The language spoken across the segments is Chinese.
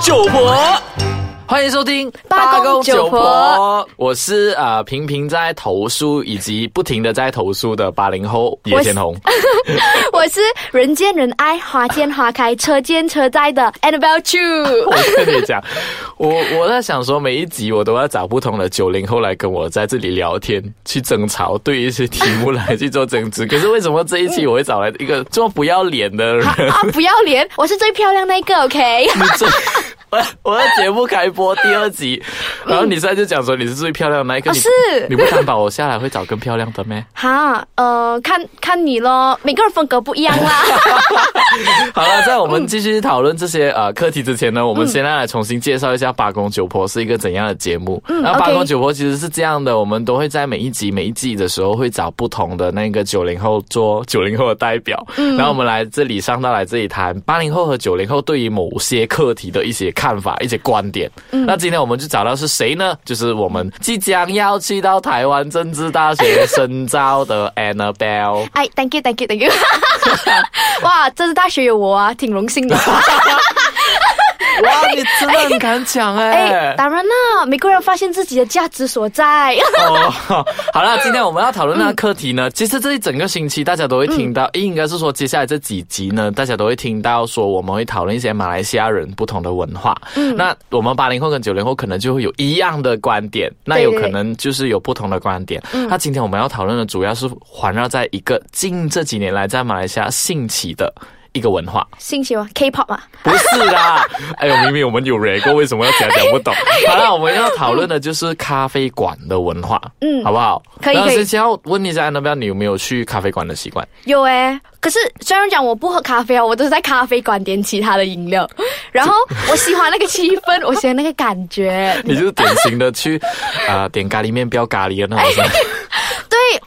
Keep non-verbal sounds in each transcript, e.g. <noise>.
救我。欢迎收听八公九婆我是啊、呃频频在投诉以及不停的在投诉的八零后野天红。我是 <laughs> 人见人爱、花见花开、车见车载的 Annabelle Chu。<laughs> 我跟你讲，我我在想说，每一集我都要找不同的九零后来跟我在这里聊天，去争吵，对一些题目来去做争执。可是为什么这一期我会找来一个这么不要脸的人？啊，不要脸！我是最漂亮那一个，OK？我我的节目开播第二集，<laughs> 然后你现在就讲说你是最漂亮的那一个，是你不担保我下来会找更漂亮的咩？<laughs> 哈，呃，看看你咯，每个人风格不一样啦。<laughs> 好了，在我们继续讨论这些呃课题之前呢，我们先来重新介绍一下八公九婆是一个怎样的节目。然后八公九婆其实是这样的，我们都会在每一集每一季的时候会找不同的那个九零后做九零后的代表，然后我们来这里上到来这里谈八零后和九零后对于某些课题的一些看法、一些观点。那今天我们就找到是谁呢？就是我们即将要去到台湾政治大学深造的 Annabelle。<laughs> 哎，thank you，thank you，thank you。<laughs> 哇，政治大学有我啊，挺荣幸的。哇，你真的很敢讲 <laughs> 哎、哎，当然啦，每个人发现自己的价值所在。哦，好了，今天我们要讨论那个课题呢，其实这一整个星期大家都会听到，诶应该是说接下来这几集呢，大家都会听到说我们会讨论一些马来西亚人不同的文化。嗯，那我们八零后跟九零后可能就会有一样的观点，那有可能就是有不同的观点。那今天我们要讨论的主要是环绕在一个近这几年来在马来西亚兴起的。一个文化兴起吗？K-pop 啊？不是啦，<laughs> 哎呦，明明我们有 r 过，为什么要讲讲不懂？<laughs> 好了，我们要讨论的就是咖啡馆的文化，嗯，好不好？可以可以先先要问一下安娜贝，你有没有去咖啡馆的习惯？有诶、可是虽然讲我不喝咖啡啊，我都是在咖啡馆点其他的饮料。<laughs> 然后我喜欢那个气氛，我喜欢那个感觉。你就是典型的去啊、点咖喱面不要咖喱的那种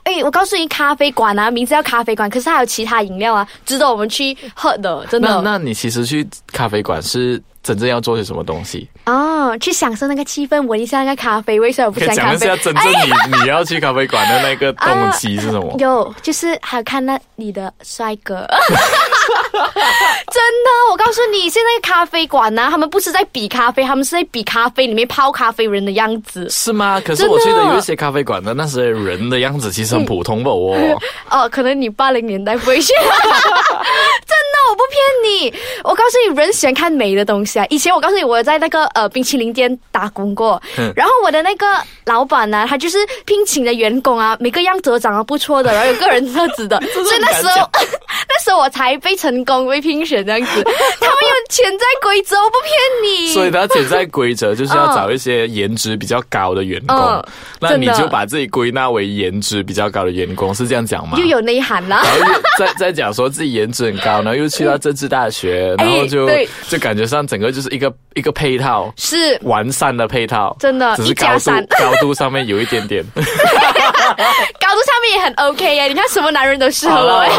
哎，我告诉你，咖啡馆啊，名字叫咖啡馆，可是还有其他饮料啊，值得我们去喝的，真的。那那你其实去咖啡馆是真正要做些什么东西？哦，去享受那个气氛，闻一下那个咖啡味，虽然我不想讲一下。真正你、你要去咖啡馆的那个动机是什么？有，就是还有看那你的帅哥，真的，我告诉你，现在咖啡馆呢、他们不是在比咖啡，他们是在比咖啡里面泡咖啡人的样子。是吗？可是我觉得有一些咖啡馆的那些人的样子其实很普通吧哦。<laughs> 哦，可能你八零年代不会去，<laughs> 我不骗你。我告诉你，人喜欢看美的东西啊。以前我告诉你，我在那个呃冰淇淋店打工过，嗯然后我的那个老板呢，他就是聘请的员工啊，每个样子都长得不错的，然后有个人特质的，<laughs> 所以那时候 <laughs> 那时候我才被成功被聘选这样子。<laughs> 他们有潜在规则，我不骗你。所以他潜在规则就是要找一些颜值比较高的员工，嗯那你就把自己归纳为颜值比较高的员工，是这样讲吗？又有内涵啦。然后又再再讲说自己颜值很高，然后又去到政治大学，<laughs> 然后就、就感觉上整个就是一个一个配套是完善的配套，真的只是高度 <laughs> 高度上面有一点点。<laughs> 高度上面也很 OK 耶，你看什么男人都适合我耶。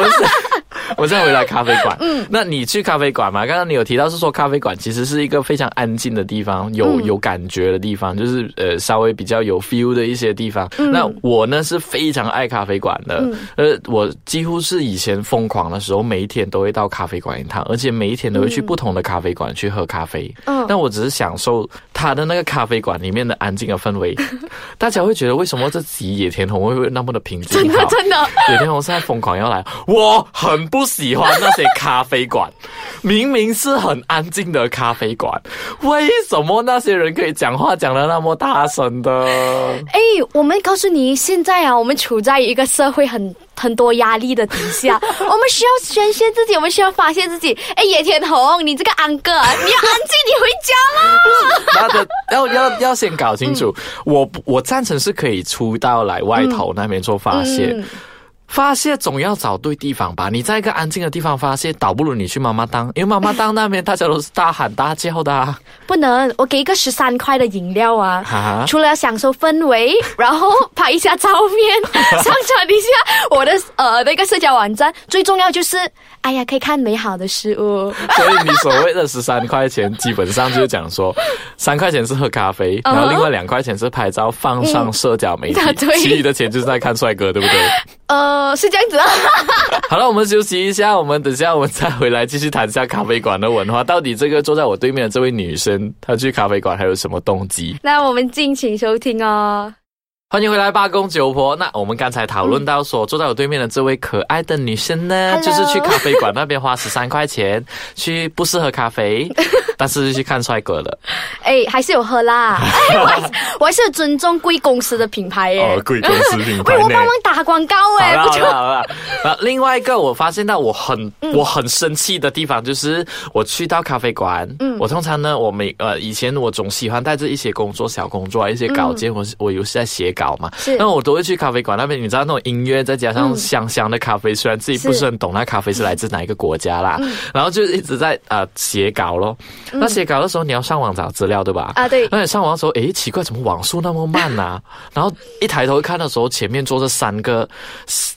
<laughs> 我再回来咖啡馆。嗯，那你去咖啡馆嘛？刚刚你有提到是说咖啡馆其实是一个非常安静的地方，有、有感觉的地方，就是呃稍微比较有 feel 的一些地方。那我呢是非常爱咖啡馆的，呃，我几乎是以前疯狂的时候，每一天都会到咖啡馆一趟，而且每一天都会去不同的咖啡馆去喝咖啡。嗯但我只是享受它的那个咖啡馆里面的安静的氛围。<laughs> 大家会觉得为什么这集野田红会那么的平静？真的真的，野田红现在疯狂要来，我很不喜欢那些咖啡馆，明明是很安静的咖啡馆，为什么那些人可以讲话讲的那么大声的？哎，我们告诉你，现在啊，我们处在一个社会很很多压力的底下，<laughs> 我们需要宣泄自己，我们需要发泄自己。哎，野田红，你这个安哥，啊你要安静，你回家啦。那的要要要先搞清楚，我我赞成是可以出到来外头那边做发泄。嗯发泄总要找对地方吧，你在一个安静的地方发泄，倒不如你去妈妈当，因为妈妈当那边大家都是大喊大叫的、啊。不能，我给一个十三块的饮料啊。<laughs> 哈除了享受氛围，然后拍一下照片，上传一下我的呃那个社交网站，最重要就是，哎呀，可以看美好的事物。<laughs> 所以你所谓的十三块钱，基本上就是讲说，<laughs> 三块钱是喝咖啡，然后另外两块钱是拍照放上社交媒体其余的钱就是在看帅哥，对不对？呃，是这样子啊。<laughs> 好了，我们休息一下，我们等下我们再回来继续谈一下咖啡馆的文化。到底这个坐在我对面的这位女生，她去咖啡馆还有什么动机？那我们敬请收听哦。欢迎回来，八公九婆。那我们刚才讨论到说，坐在我对面的这位可爱的女生呢，就是去咖啡馆那边花十三块钱去不适合咖啡，<laughs> 但是去看帅哥了。哎，还是有喝啦。<laughs> 哎，我还我还是尊重贵公司的品牌耶。哦，贵公司品牌。为，我帮忙打广告哎。好了好了。啊，另外一个我发现到我很我很生气的地方，就是我去到咖啡馆，嗯，我通常呢，我每呃以前我总喜欢带着一些工作小工作，一些稿件，我我有时在写。搞嘛，那我都会去咖啡馆那边，你知道那种音乐，再加上香香的咖啡，虽然自己不是很懂那咖啡是来自哪一个国家啦，然后就一直在啊写稿咯。那写稿的时候你要上网找资料对吧？啊对。那你上网的时候，诶，奇怪，怎么网速那么慢啊？<laughs> 然后一抬头看的时候，前面坐着三个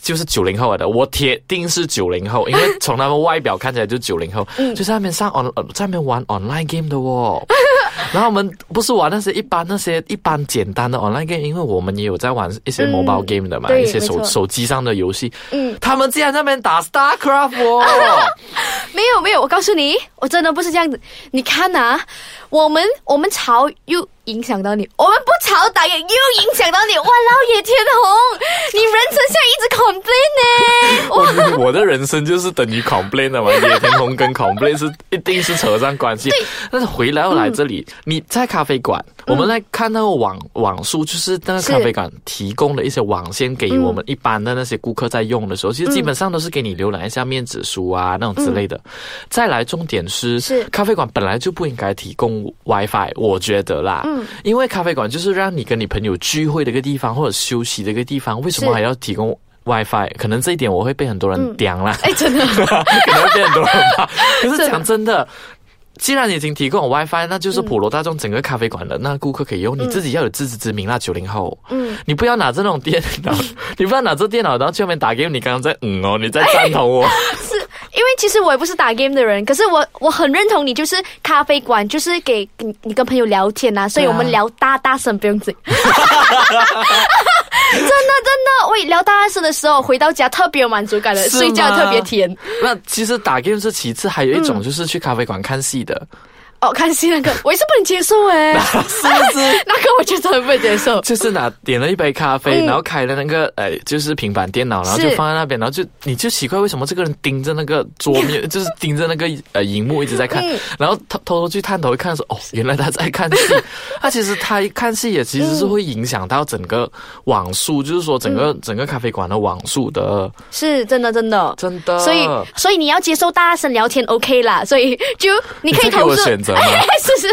就是九零后来的，我铁定是九零后，因为从他们外表看起来就九零后，就在那边上 on 在那边玩 online game 的哦。然后我们不是玩那些一般那些一般简单的 online game，因为我们也有在玩一些 mobile game 的嘛，一些手手机上的游戏。嗯，他们竟然在那边打 Starcraft 哦！<laughs> 没有没有，我告诉你，我真的不是这样子。你看呐，我们我们吵又。影响到你，我们不吵打也又影响到你。哇，老野天红，你人生像一直 complain 呢。我我的人生就是等于 complain 的嘛，野天红跟 complain 是一定是扯上关系。但是回来要来这里，你在咖啡馆，我们来看那个网网速，就是那个咖啡馆提供的一些网线给我们一般的那些顾客在用的时候，其实基本上都是给你浏览一下面子书啊那种之类的。再来，重点是，是咖啡馆本来就不应该提供 WiFi，我觉得啦。因为咖啡馆就是让你跟你朋友聚会的一个地方，或者休息的一个地方，为什么还要提供 WiFi？可能这一点我会被很多人刁啦。哎，真的，<laughs> 可能会被很多人骂。<laughs> 可是讲真的，既然已经提供 WiFi，那就是普罗大众整个咖啡馆的那顾客可以用，你自己要有自知之明啦。九零后，嗯，你不要拿这种电脑，<laughs> 你不要拿这电脑，然后去外面打给你刚刚在嗯哦，你在赞同我。是。因为其实我也不是打 game 的人，可是我我很认同你，就是咖啡馆就是给你你跟朋友聊天呐，所以我们聊大大声不用嘴。真聊大事的时候回到家特别有满足感的，睡觉特别甜。那其实打 game 是其次，还有一种就是去咖啡馆看戏的。哦，看戏那个我也是不能接受哎，<laughs> 是不是？<laughs> 那个我觉得很不能接受。就是拿点了一杯咖啡，然后开了那个呃，就是平板电脑，然后就放在那边，然后就你就奇怪为什么这个人盯着那个桌面，<laughs> 就是盯着那个呃荧幕一直在看，然后偷偷偷去探头一看说哦，原来他在看戏。他其实他看戏也其实是会影响到整个网速，就是说整个整个咖啡馆的网速的。是真的，真的，真的。所以所以你要接受大声聊天 OK 啦，所以就你可以投诉。是是，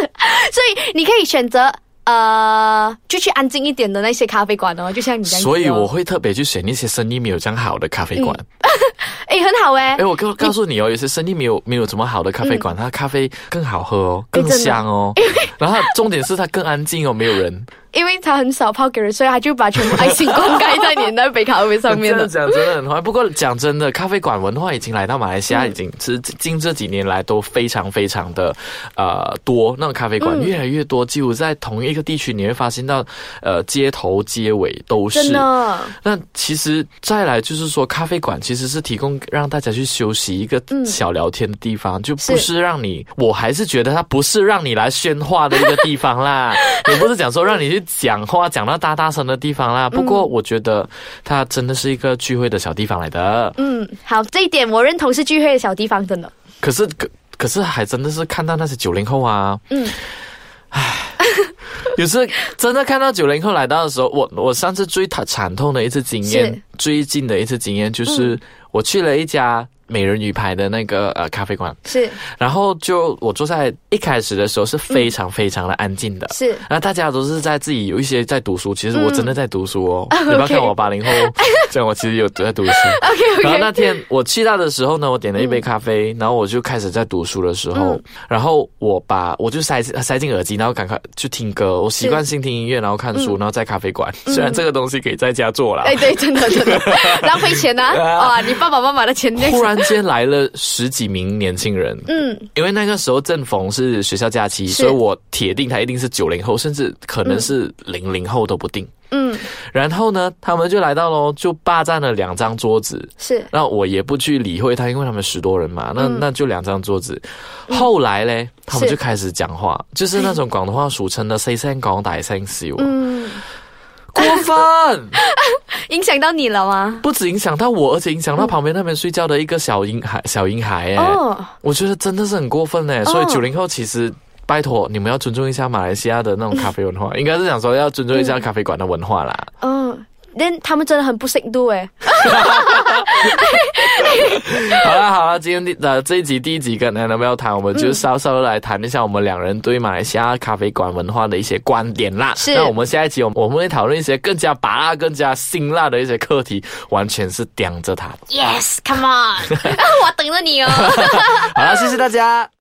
所以你可以选择呃，就去安静一点的那些咖啡馆哦，就像你这样。所以我会特别去选一些生意没有这样好的咖啡馆。<laughs> 哎，很好哎！哎，我告告诉你哦，有些生意没有没有这么好的咖啡馆，它咖啡更好喝哦，更香哦。然后重点是它更安静哦，没有人。因为他很少泡给人，所以他就把全部爱心灌溉在你那杯咖啡上面了。讲真的很坏，不过讲真的，咖啡馆文化已经来到马来西亚，已经是近这几年来都非常非常的呃多。那种咖啡馆越来越多，几乎在同一个地区，你会发现到呃街头街尾都是。真的。那其实再来就是说，咖啡馆其实是提供让大家去休息一个小聊天的地方，就不是让你。我还是觉得它不是让你来喧哗的一个地方啦，<laughs> 也不是讲说让你去。讲话讲到大大声的地方啦，不过我觉得它真的是一个聚会的小地方来的。嗯，好，这一点我认同是聚会的小地方，真的。可是可可是还真的是看到那些九零后啊，嗯，唉，有时真的看到九零后来到的时候，我我上次最惨惨痛的一次经验，最近的一次经验就是我去了一家。美人鱼牌的那个呃咖啡馆。是，然后就我坐在一开始的时候是非常非常的安静的，是，然后大家都是在自己有一些在读书，其实我真的在读书哦，<laughs> 你不要看我八零后，这样我其实有在读书。<laughs> OK，然后那天我去到的时候呢，我点了一杯咖啡，然后我就开始在读书的时候，然后我把我就塞塞进耳机，然后赶快去听歌，我习惯性听音乐，然后看书，然后在咖啡馆，虽然这个东西可以在家做了，哎对，真的真的。<laughs> 浪费钱呐，哇，你爸爸妈妈的钱，突然。间来了十几名年轻人，嗯，因为那个时候正逢是学校假期，所以我铁定他一定是九零后，甚至可能是零零后都不定。嗯，然后呢，他们就来到喽，就霸占了两张桌子。是。那我也不去理会他，因为他们十多人嘛，那、嗯。那就两张桌子。后来嘞，他们就开始讲话，就是那种 <laughs> 广东话俗称的“细声讲，大声笑”，嗯，过分。<laughs> 影响到你了吗？不止影响到我，而且影响到旁边那边睡觉的一个小婴孩，小婴孩哎、哦，我觉得真的是很过分哎、所以哦九零后其实。拜托，你们要尊重一下马来西亚的那种咖啡文化，应该是想说要尊重一下咖啡馆的文化啦。嗯，但他们真的很不适度哎。今天的呃这一集第一集跟 a n n 谈，我们就稍稍来谈一下我们两人对马来西亚咖啡馆文化的一些观点啦。是那我们下一集我们我们会讨论一些更加拔辣、更加辛辣的一些课题，完全是盯着他。Yes，come on，<laughs> 我等着你哦。<laughs> 好了，谢谢大家。